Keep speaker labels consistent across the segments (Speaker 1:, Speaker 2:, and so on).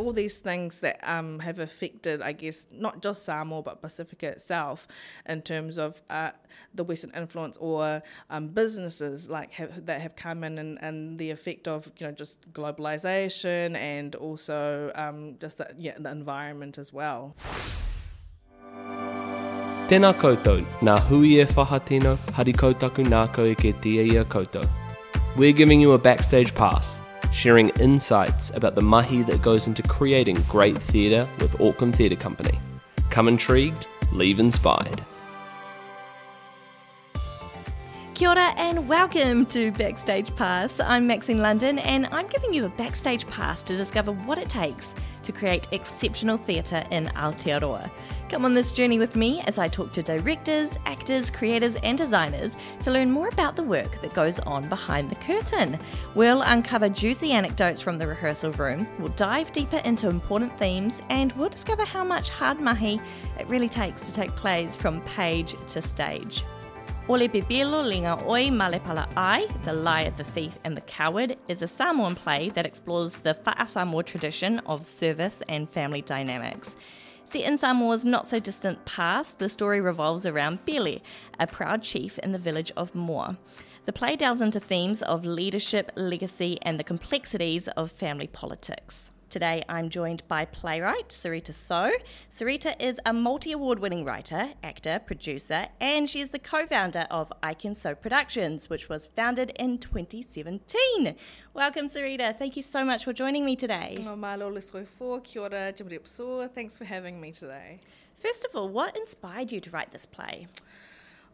Speaker 1: all these things that um, have affected, I guess, not just Samoa but Pacifica itself, in terms of uh, the Western influence or um, businesses like have, that have come in and, and the effect of you know just globalization and also um, just the, yeah, the environment as well.
Speaker 2: Tēnā koutou, nā hui e whaha tino, hari nā koe ke tia ia koutou. We're giving you a backstage pass, sharing insights about the mahi that goes into creating great theatre with Auckland Theatre Company. Come intrigued, leave inspired.
Speaker 3: Kia ora and welcome to Backstage Pass. I'm Maxine London and I'm giving you a backstage pass to discover what it takes to create exceptional theatre in Aotearoa. Come on this journey with me as I talk to directors, actors, creators, and designers to learn more about the work that goes on behind the curtain. We'll uncover juicy anecdotes from the rehearsal room, we'll dive deeper into important themes, and we'll discover how much hard mahi it really takes to take plays from page to stage. Ole Bibilo Linga Oi Malepala Ai, The Liar, the Thief, and the Coward, is a Samoan play that explores the Fa'asamoa tradition of service and family dynamics. Set in Samoa's not so distant past, the story revolves around Pele, a proud chief in the village of Moa. The play delves into themes of leadership, legacy, and the complexities of family politics. Today, I'm joined by playwright Sarita So. Sarita is a multi award winning writer, actor, producer, and she is the co founder of I Ken So Productions, which was founded in 2017. Welcome, Sarita. Thank you so much for joining me today.
Speaker 1: Oh, kia ora, Thanks for having me today.
Speaker 3: First of all, what inspired you to write this play?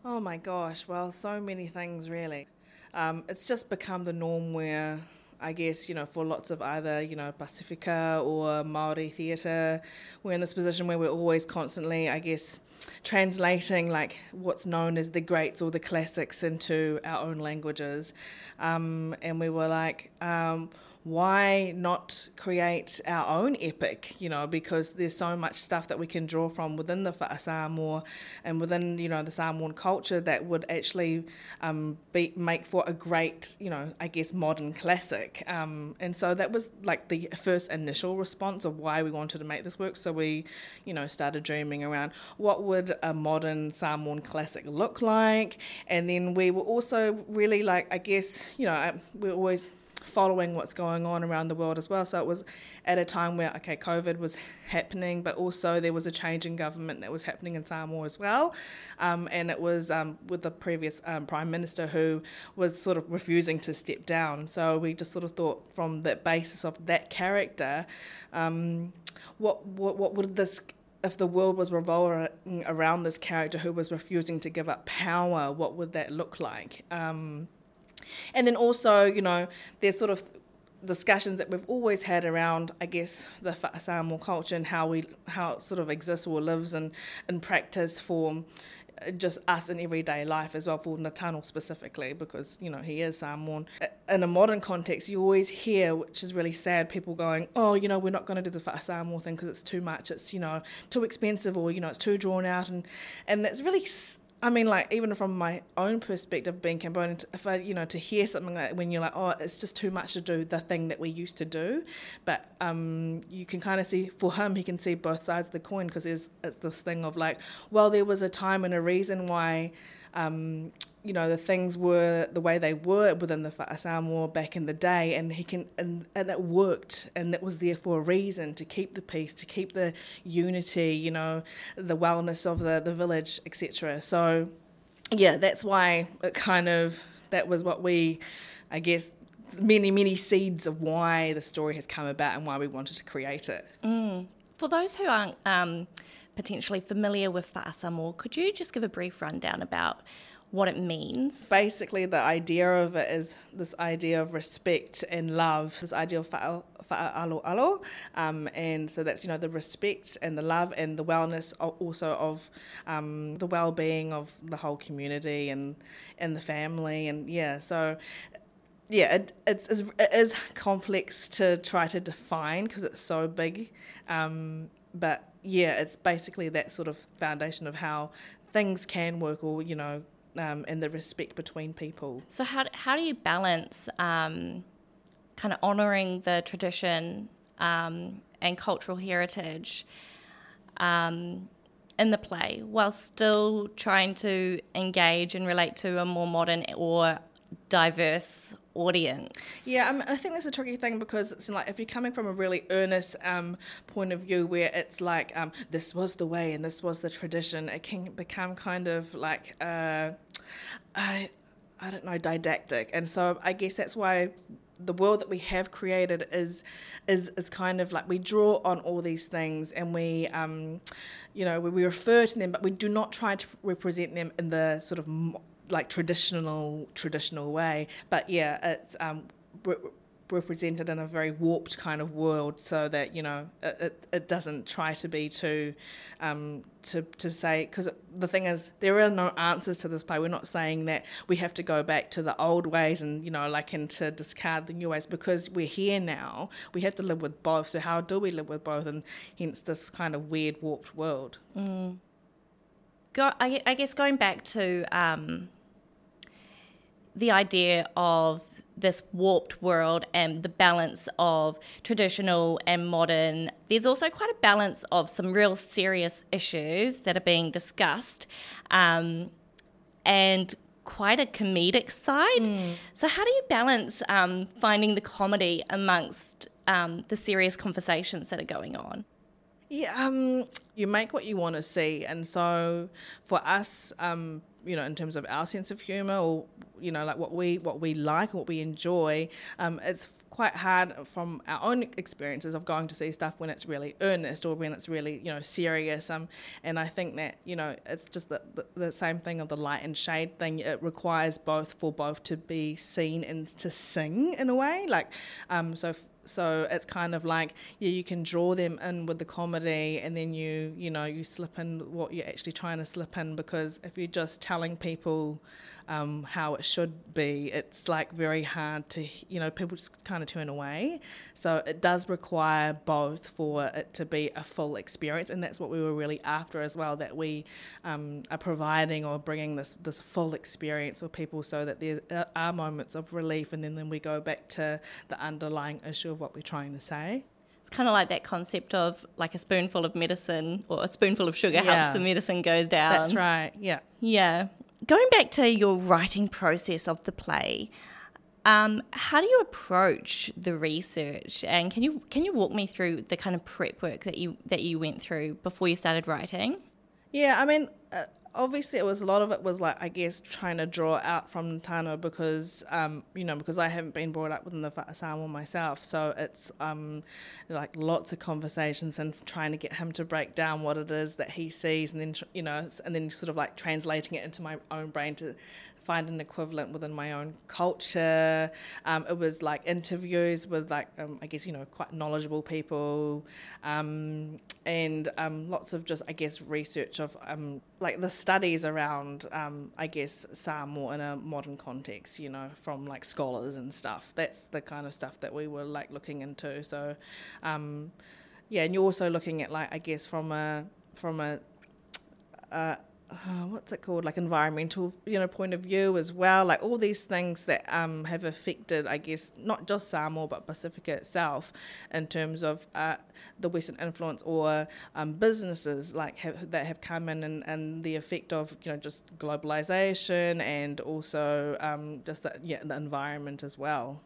Speaker 1: Oh my gosh, well, so many things really. Um, it's just become the norm where I guess, you know, for lots of either, you know, Pacifica or Maori theatre, we're in this position where we're always constantly, I guess, translating like what's known as the greats or the classics into our own languages. Um, and we were like, um, why not create our own epic, you know, because there's so much stuff that we can draw from within the Samoa and within, you know, the Samoan culture that would actually um, be, make for a great, you know, I guess modern classic. Um, and so that was like the first initial response of why we wanted to make this work. So we, you know, started dreaming around what would a modern Samoan classic look like. And then we were also really like, I guess, you know, we always following what's going on around the world as well. So it was at a time where, okay, COVID was happening, but also there was a change in government that was happening in Samoa as well. Um, and it was um, with the previous um, Prime Minister who was sort of refusing to step down. So we just sort of thought from the basis of that character, um, what, what, what would this if the world was revolving around this character who was refusing to give up power, what would that look like? Um, and then also, you know, there's sort of discussions that we've always had around, I guess, the Samoan culture and how we how it sort of exists or lives in, in practice for just us in everyday life as well for Natano specifically because you know he is Samoan. In a modern context, you always hear, which is really sad, people going, "Oh, you know, we're not going to do the Samoan thing because it's too much. It's you know too expensive, or you know it's too drawn out," and and it's really I mean, like even from my own perspective, being Cambodian, if I, you know, to hear something like when you're like, oh, it's just too much to do the thing that we used to do, but um, you can kind of see for him, he can see both sides of the coin because it's this thing of like, well, there was a time and a reason why um, you know the things were the way they were within the Samoa back in the day, and he can and, and it worked, and it was there for a reason to keep the peace, to keep the unity, you know, the wellness of the the village, etc. So, yeah, that's why it kind of that was what we, I guess, many many seeds of why the story has come about and why we wanted to create it.
Speaker 3: Mm. For those who aren't. Um, potentially familiar with Fa'asamoa, could you just give a brief rundown about what it means?
Speaker 1: Basically, the idea of it is this idea of respect and love, this idea of fa'aaloalo. Um, and so that's, you know, the respect and the love and the wellness also of um, the well being of the whole community and, and the family. And yeah, so yeah, it, it's, it is complex to try to define because it's so big. Um, but yeah, it's basically that sort of foundation of how things can work, or you know, um, and the respect between people.
Speaker 3: So how how do you balance um, kind of honouring the tradition um, and cultural heritage um, in the play while still trying to engage and relate to a more modern or diverse audience.
Speaker 1: Yeah, I, mean, I think that's a tricky thing because it's like if you're coming from a really earnest um, point of view where it's like um, this was the way and this was the tradition, it can become kind of like uh, I, I don't know didactic, and so I guess that's why the world that we have created is is is kind of like we draw on all these things and we um, you know we, we refer to them but we do not try to represent them in the sort of like traditional traditional way. But yeah it's um, represented in a very warped kind of world so that you know it, it doesn't try to be too um, to, to say because the thing is there are no answers to this play. We're not saying that we have to go back to the old ways and you know like and to discard the new ways because we're here now. We have to live with both. So how do we live with both? And hence this kind of weird warped world.
Speaker 3: Mm. Go, I, I, guess going back to um, the idea of this warped world and the balance of traditional and modern. There's also quite a balance of some real serious issues that are being discussed um, and quite a comedic side. Mm. So, how do you balance um, finding the comedy amongst um, the serious conversations that are going on?
Speaker 1: Yeah, um, you make what you want to see, and so for us, um, you know, in terms of our sense of humour, or you know, like what we what we like, what we enjoy, um, it's quite hard from our own experiences of going to see stuff when it's really earnest or when it's really you know serious um and I think that you know it's just the, the, the, same thing of the light and shade thing. It requires both for both to be seen and to sing in a way like um so so it's kind of like yeah you can draw them in with the comedy and then you you know you slip in what you're actually trying to slip in because if you're just telling people um, how it should be, it's like very hard to, you know, people just kind of turn away. So it does require both for it to be a full experience, and that's what we were really after as well. That we um, are providing or bringing this this full experience for people, so that there are moments of relief, and then then we go back to the underlying issue of what we're trying to say
Speaker 3: it's kind of like that concept of like a spoonful of medicine or a spoonful of sugar yeah. helps the medicine goes down.
Speaker 1: That's right. Yeah.
Speaker 3: Yeah going back to your writing process of the play, um, how do you approach the research? And can you can you walk me through the kind of prep work that you that you went through before you started writing?
Speaker 1: Yeah, I mean, uh, obviously it was a lot of it was like I guess trying to draw out from Tano because um, you know because I haven't been brought up within the Samoa myself, so it's um, like lots of conversations and trying to get him to break down what it is that he sees, and then you know, and then sort of like translating it into my own brain to find an equivalent within my own culture. Um, it was like interviews with like um, I guess you know quite knowledgeable people, um, and um, lots of just I guess research of um, like the studies around um, I guess Sam Samoa in a modern context. You know from like scholars and stuff. That's the kind of stuff that we were like looking into. So. yeah, and you're also looking at like I guess from a from a uh, uh, what's it called like environmental you know point of view as well like all these things that um, have affected I guess not just Samoa but Pacifica itself in terms of uh, the Western influence or um, businesses like have, that have come in and, and the effect of you know just globalization and also um, just the, yeah, the environment as well.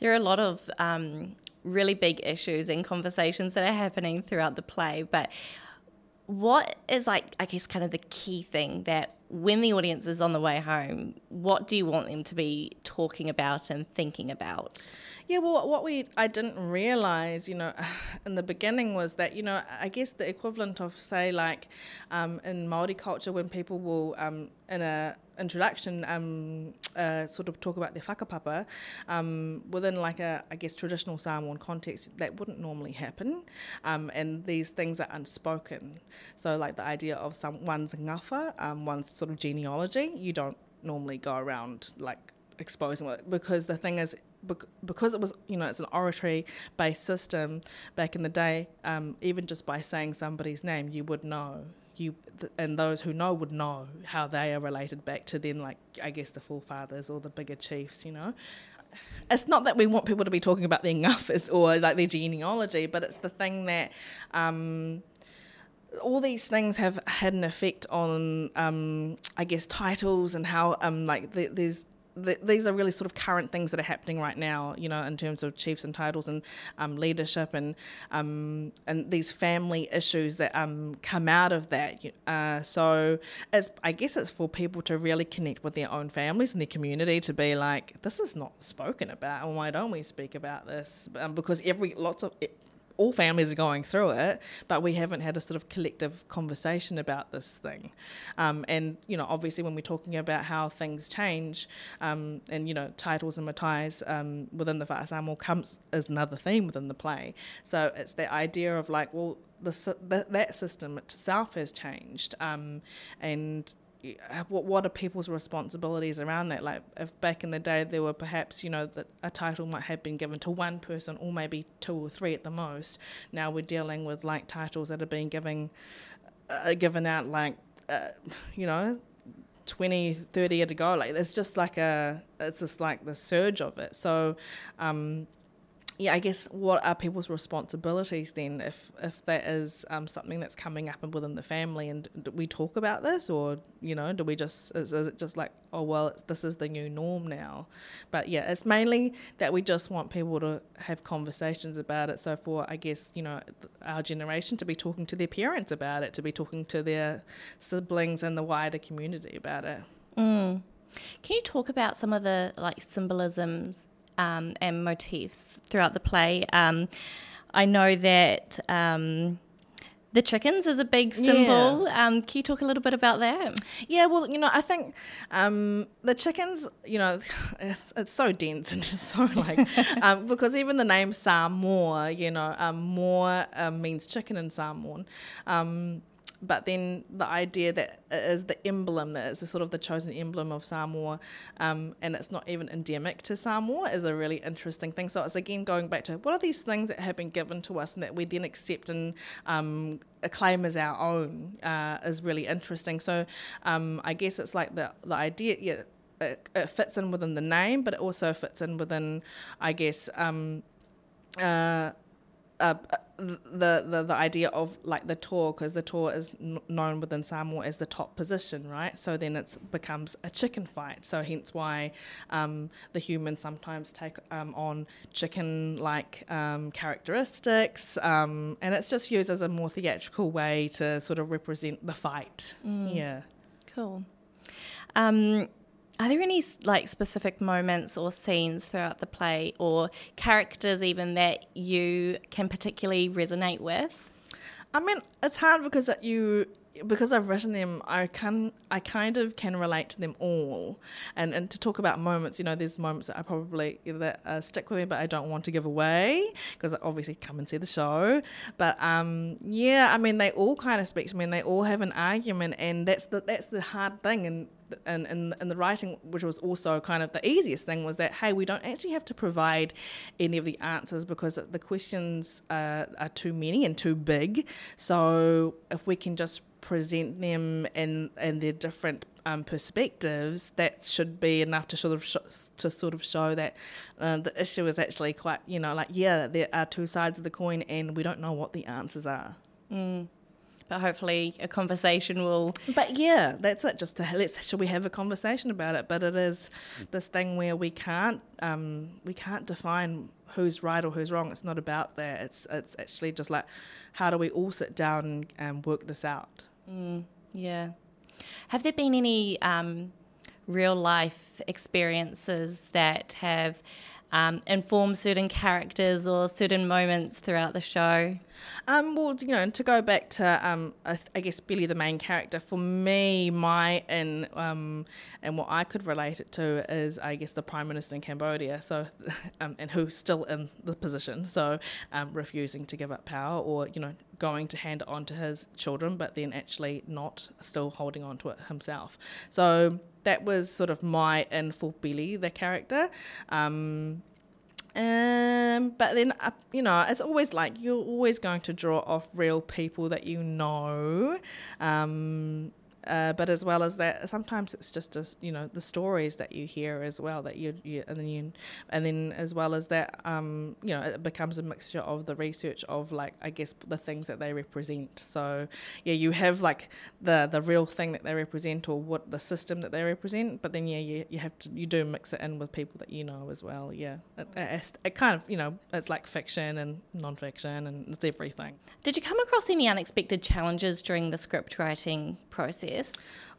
Speaker 3: There are a lot of um, really big issues and conversations that are happening throughout the play, but what is like i guess kind of the key thing that when the audience is on the way home what do you want them to be talking about and thinking about?
Speaker 1: Yeah well what we i didn't realize you know in the beginning was that you know i guess the equivalent of say like um, in maori culture when people will um, in a introduction um, uh, sort of talk about their whakapapa um, within like a I guess traditional Samoan context that wouldn't normally happen um, and these things are unspoken. So like the idea of someone's ngafa um, one's sort of genealogy you don't normally go around like exposing it because the thing is because it was you know it's an oratory based system back in the day um, even just by saying somebody's name you would know you and those who know would know how they are related back to then like I guess the forefathers or the bigger chiefs, you know. it's not that we want people to be talking about their ngafas or like their genealogy, but it's the thing that um, all these things have had an effect on, um, I guess, titles and how um, like the, there's the, these are really sort of current things that are happening right now, you know, in terms of chiefs and titles and um, leadership and um, and these family issues that um, come out of that. Uh, so it's I guess it's for people to really connect with their own families and their community to be like, this is not spoken about, and why don't we speak about this? Um, because every lots of all families are going through it, but we haven't had a sort of collective conversation about this thing. Um, and, you know, obviously when we're talking about how things change, um, and, you know, titles and matais um, within the Fa'asamoa comes as another theme within the play. So it's the idea of like, well, the, that system itself has changed. Um, and what what are people's responsibilities around that? Like if back in the day there were perhaps you know that a title might have been given to one person or maybe two or three at the most. Now we're dealing with like titles that are being given uh, given out like uh, you know 20 30 years ago like it's just like a it's just like the surge of it so um, yeah, I guess what are people's responsibilities then if if that is um, something that's coming up within the family and do we talk about this or you know do we just is, is it just like oh well this is the new norm now but yeah it's mainly that we just want people to have conversations about it so for I guess you know our generation to be talking to their parents about it to be talking to their siblings and the wider community about it.
Speaker 3: Mm. Can you talk about some of the like symbolisms um, and motifs throughout the play. Um, I know that um, the chickens is a big symbol. Yeah. Um, can you talk a little bit about that?
Speaker 1: Yeah, well, you know, I think um, the chickens, you know, it's, it's so dense and so like, um, because even the name Samoa, you know, um, Moa um, means chicken in Samoan. Um, but then the idea that is the emblem, that is the sort of the chosen emblem of Samoa, um, and it's not even endemic to Samoa, is a really interesting thing. So it's again going back to what are these things that have been given to us and that we then accept and um, claim as our own uh, is really interesting. So um, I guess it's like the the idea, yeah. It, it, fits in within the name, but it also fits in within, I guess, um, uh, uh, the, the the idea of like the tour because the tour is n- known within Samoa as the top position, right? So then it becomes a chicken fight. So hence why um, the humans sometimes take um, on chicken-like um, characteristics, um, and it's just used as a more theatrical way to sort of represent the fight. Mm. Yeah,
Speaker 3: cool. Um, are there any like specific moments or scenes throughout the play or characters even that you can particularly resonate with?
Speaker 1: I mean, it's hard because you because I've written them, I can I kind of can relate to them all, and and to talk about moments, you know, there's moments that I probably that uh, stick with me, but I don't want to give away because obviously come and see the show. But um, yeah, I mean, they all kind of speak to me, and they all have an argument, and that's the that's the hard thing, and and in, in the writing, which was also kind of the easiest thing, was that hey, we don't actually have to provide any of the answers because the questions uh, are too many and too big. So if we can just present them and in their different um, perspectives, that should be enough to sort of sh- to sort of show that uh, the issue is actually quite you know like yeah there are two sides of the coin and we don't know what the answers are.
Speaker 3: Mm but hopefully a conversation will.
Speaker 1: But yeah, that's it. Just to let's should we have a conversation about it? But it is this thing where we can't um, we can't define who's right or who's wrong. It's not about that. It's it's actually just like how do we all sit down and work this out?
Speaker 3: Mm, yeah. Have there been any um, real life experiences that have um, inform certain characters or certain moments throughout the show?
Speaker 1: Um, well, you know, to go back to, um, I, I, guess Pele, the main character, for me, my and um, and what I could relate it to is, I guess, the Prime Minister in Cambodia, so um, and who's still in the position, so um, refusing to give up power, or you know, going to hand it on to his children, but then actually not still holding on to it himself. So that was sort of my in for Pele, the character. Um, um, but then, uh, you know, it's always like you're always going to draw off real people that you know. Um, uh, but as well as that, sometimes it's just a, you know the stories that you hear as well that you, you and then you and then as well as that um, you know it becomes a mixture of the research of like I guess the things that they represent. So yeah, you have like the the real thing that they represent or what the system that they represent, but then yeah, you, you have to you do mix it in with people that you know as well. Yeah, it, it, it kind of you know it's like fiction and non-fiction and it's everything.
Speaker 3: Did you come across any unexpected challenges during the script writing process?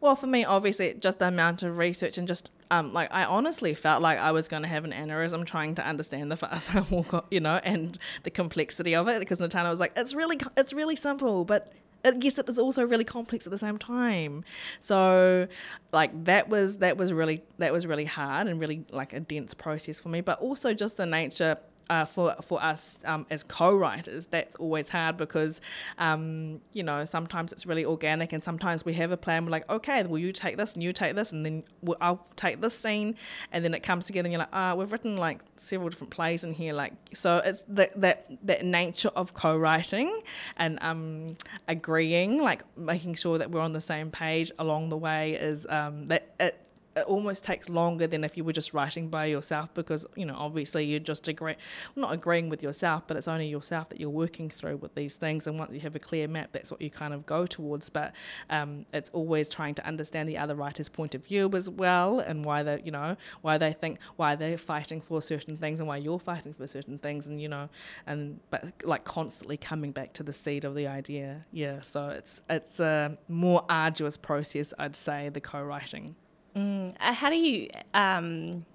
Speaker 1: Well, for me, obviously, just the amount of research and just um, like I honestly felt like I was going to have an aneurysm trying to understand the fast walk, you know, and the complexity of it. Because Natano was like, "It's really, it's really simple, but yes, it is also really complex at the same time. So, like that was that was really that was really hard and really like a dense process for me. But also just the nature uh, for for us um, as co-writers, that's always hard because um, you know sometimes it's really organic, and sometimes we have a plan. We're like, okay, well you take this and you take this, and then I'll take this scene, and then it comes together, and you're like, ah, oh, we've written like several different plays in here, like so it's that that that nature of co-writing and um, agreeing, like making sure that we're on the same page along the way is um, that it it almost takes longer than if you were just writing by yourself because you know obviously you're just agreeing not agreeing with yourself but it's only yourself that you're working through with these things. And once you have a clear map that's what you kind of go towards. But um, it's always trying to understand the other writer's point of view as well and why they you know why they think why they're fighting for certain things and why you're fighting for certain things and you know and but like constantly coming back to the seed of the idea. Yeah so it's it's a more arduous process I'd say the co-writing
Speaker 3: Mm, uh, how do you um,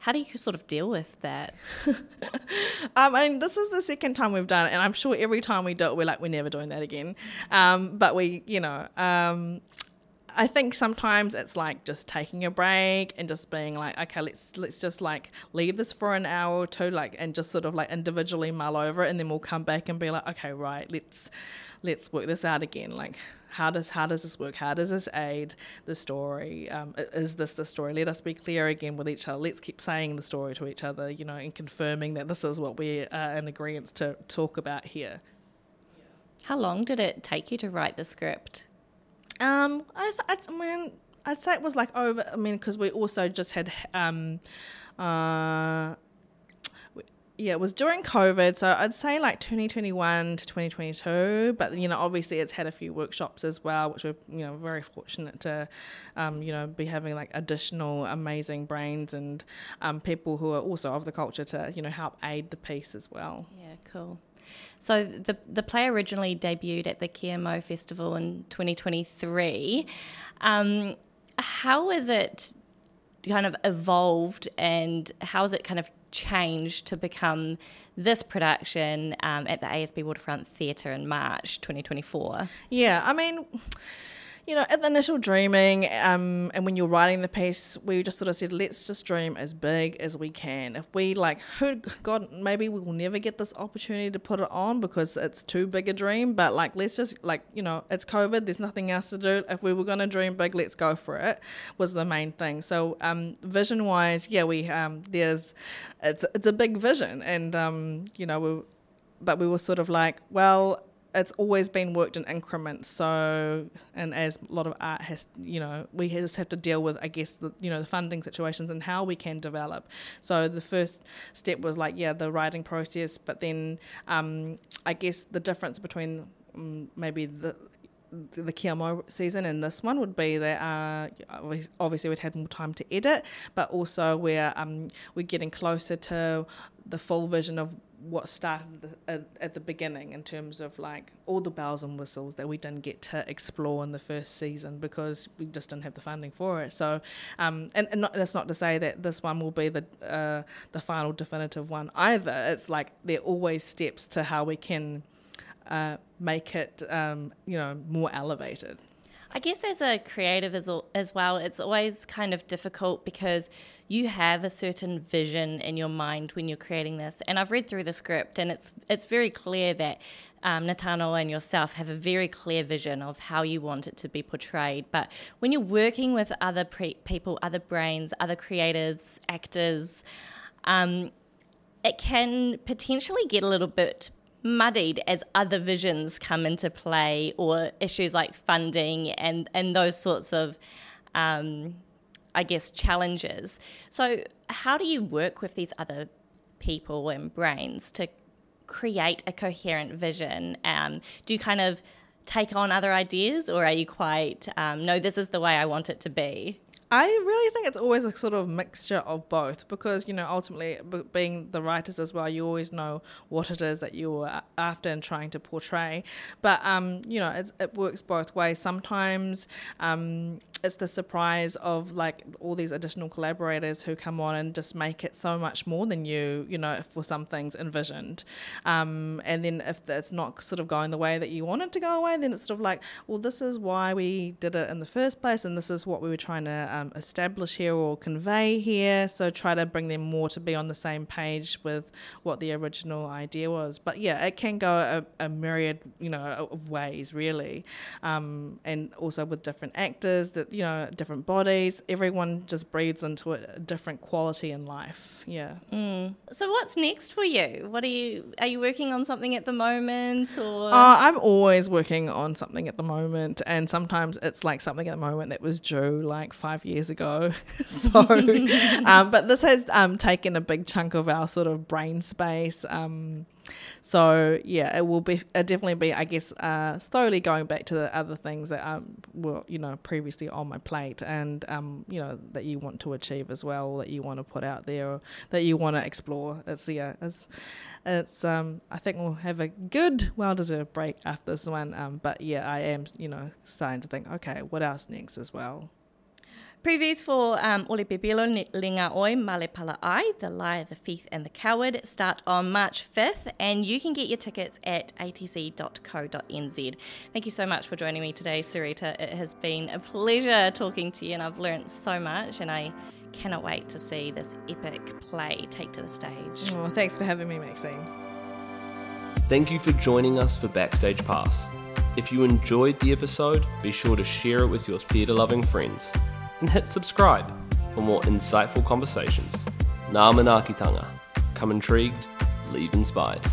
Speaker 3: how do you sort of deal with that?
Speaker 1: um, and this is the second time we've done it, and I'm sure every time we do it, we're like, we're never doing that again. Um, but we, you know, um, I think sometimes it's like just taking a break and just being like, okay, let's let's just like leave this for an hour or two, like, and just sort of like individually mull over it, and then we'll come back and be like, okay, right, let's let's work this out again. Like, how does how does this work? How does this aid the story? Um, is this the story? Let us be clear again with each other. Let's keep saying the story to each other, you know, and confirming that this is what we are in agreement to talk about here.
Speaker 3: How long did it take you to write the script?
Speaker 1: Um, I, th- I mean, I'd say it was like over. I mean, because we also just had um, uh yeah, it was during COVID, so I'd say like 2021 to 2022. But you know, obviously, it's had a few workshops as well, which we're you know very fortunate to, um, you know, be having like additional amazing brains and um, people who are also of the culture to you know help aid the piece as well.
Speaker 3: Yeah, cool. So the the play originally debuted at the Kia Festival in 2023. Um, has it kind of evolved and how has it kind of changed to become this production um, at the ASB Waterfront Theatre in March 2024?
Speaker 1: Yeah, I mean, you know, at the initial dreaming, um, and when you're writing the piece, we just sort of said, let's just dream as big as we can. If we like, who, God, maybe we will never get this opportunity to put it on because it's too big a dream. But like, let's just like, you know, it's COVID. There's nothing else to do. If we were going to dream big, let's go for it. Was the main thing. So, um, vision wise, yeah, we um, there's, it's it's a big vision, and um, you know, we, but we were sort of like, well it's always been worked in increments. So, and as a lot of art has, you know, we just have to deal with, I guess, the you know the funding situations and how we can develop. So the first step was like, yeah, the writing process, but then um, I guess the difference between um, maybe the the Kia Mau season and this one would be that uh, obviously we'd had more time to edit, but also we're um, we're getting closer to the full vision of what started at, at, the beginning in terms of like all the bells and whistles that we didn't get to explore in the first season because we just didn't have the funding for it. So, um, and, and not, that's not to say that this one will be the uh, the final definitive one either. It's like there are always steps to how we can uh, make it, um, you know, more elevated.
Speaker 3: I guess as a creative as, as well, it's always kind of difficult because you have a certain vision in your mind when you're creating this. And I've read through the script, and it's it's very clear that um, and yourself have a very clear vision of how you want it to be portrayed. But when you're working with other pre- people, other brains, other creatives, actors, um, it can potentially get a little bit muddied as other visions come into play or issues like funding and, and those sorts of, um, I guess, challenges. So, how do you work with these other people and brains to create a coherent vision? Um, do you kind of take on other ideas or are you quite, um, no, this is the way I want it to be?
Speaker 1: I really think it's always a sort of mixture of both because, you know, ultimately, being the writers as well, you always know what it is that you're after and trying to portray. But, um, you know, it works both ways. Sometimes um, it's the surprise of like all these additional collaborators who come on and just make it so much more than you, you know, for some things envisioned. Um, and then if it's not sort of going the way that you want it to go away, then it's sort of like, well, this is why we did it in the first place, and this is what we were trying to um, establish here or convey here. So try to bring them more to be on the same page with what the original idea was. But yeah, it can go a, a myriad, you know, of ways really, um, and also with different actors that you know different bodies. Everyone just breathes into a different quality in life. Yeah.
Speaker 3: Mm. so what's next for you? What are you are you working on something at the moment or?
Speaker 1: Uh, i'm always working on something at the moment and sometimes it's like something at the moment that was due like five years ago. So um, but this has um, taken a big chunk of our sort of brain space. Um, so yeah, it will be it definitely be I guess uh, slowly going back to the other things that um, were you know previously on my plate and um, you know that you want to achieve as well that you want to put out there that you want to explore. It's yeah, it's it's um I think we'll have a good well deserved break after this one. Um, but yeah, I am you know starting to think okay, what else next as well.
Speaker 3: Previews for um, Ole Bibilo Linga Oi Male Pala Ai, The Liar, The Thief and The Coward start on March 5th and you can get your tickets at atc.co.nz. Thank you so much for joining me today, Sarita. It has been a pleasure talking to you and I've learnt so much and I cannot wait to see this epic play take to the stage.
Speaker 1: Oh, thanks for having me, Maxine.
Speaker 2: Thank you for joining us for Backstage Pass. If you enjoyed the episode, be sure to share it with your theatre loving friends and hit subscribe for more insightful conversations. Ngā manaakitanga. Come intrigued, leave inspired.